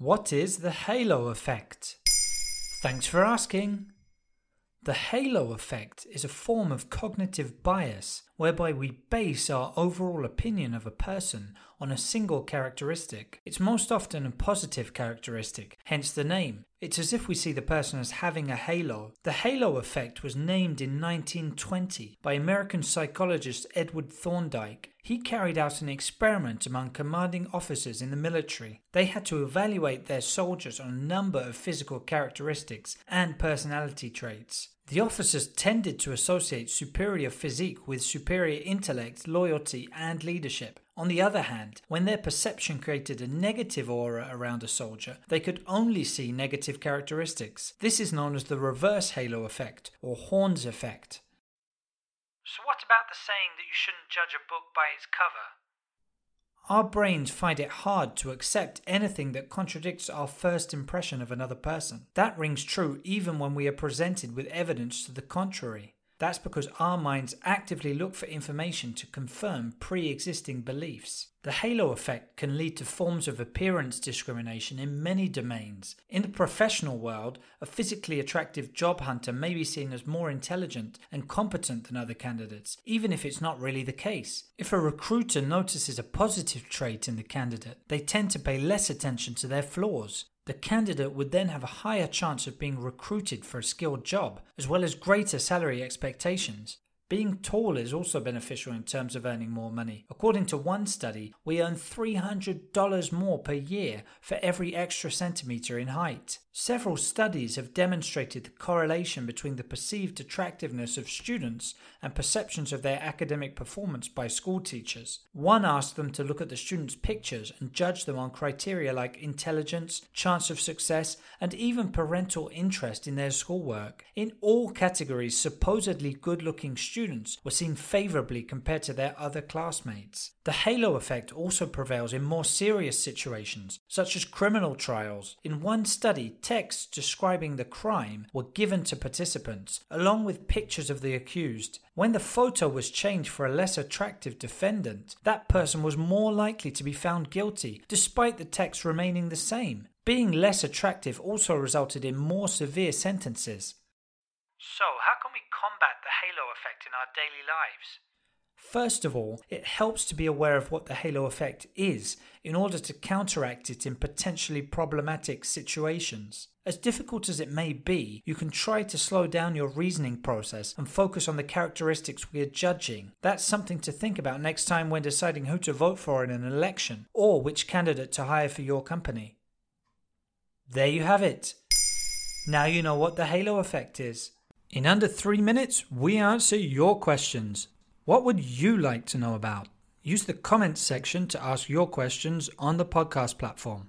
What is the halo effect? Thanks for asking. The halo effect is a form of cognitive bias whereby we base our overall opinion of a person on a single characteristic. It's most often a positive characteristic, hence the name. It's as if we see the person as having a halo. The halo effect was named in 1920 by American psychologist Edward Thorndike. He carried out an experiment among commanding officers in the military. They had to evaluate their soldiers on a number of physical characteristics and personality traits. The officers tended to associate superior physique with superior intellect, loyalty, and leadership. On the other hand, when their perception created a negative aura around a soldier, they could only see negative characteristics. This is known as the reverse halo effect, or horns effect. So, what about the saying that you shouldn't judge a book by its cover? Our brains find it hard to accept anything that contradicts our first impression of another person. That rings true even when we are presented with evidence to the contrary. That's because our minds actively look for information to confirm pre existing beliefs. The halo effect can lead to forms of appearance discrimination in many domains. In the professional world, a physically attractive job hunter may be seen as more intelligent and competent than other candidates, even if it's not really the case. If a recruiter notices a positive trait in the candidate, they tend to pay less attention to their flaws. The candidate would then have a higher chance of being recruited for a skilled job, as well as greater salary expectations. Being tall is also beneficial in terms of earning more money. According to one study, we earn $300 more per year for every extra centimeter in height. Several studies have demonstrated the correlation between the perceived attractiveness of students and perceptions of their academic performance by school teachers. One asked them to look at the students' pictures and judge them on criteria like intelligence, chance of success, and even parental interest in their schoolwork. In all categories, supposedly good looking students were seen favorably compared to their other classmates. The halo effect also prevails in more serious situations, such as criminal trials. In one study, texts describing the crime were given to participants, along with pictures of the accused. When the photo was changed for a less attractive defendant, that person was more likely to be found guilty, despite the text remaining the same. Being less attractive also resulted in more severe sentences. So, how can we combat the halo effect in our daily lives? First of all, it helps to be aware of what the halo effect is in order to counteract it in potentially problematic situations. As difficult as it may be, you can try to slow down your reasoning process and focus on the characteristics we are judging. That's something to think about next time when deciding who to vote for in an election or which candidate to hire for your company. There you have it. Now you know what the halo effect is. In under three minutes, we answer your questions. What would you like to know about? Use the comments section to ask your questions on the podcast platform.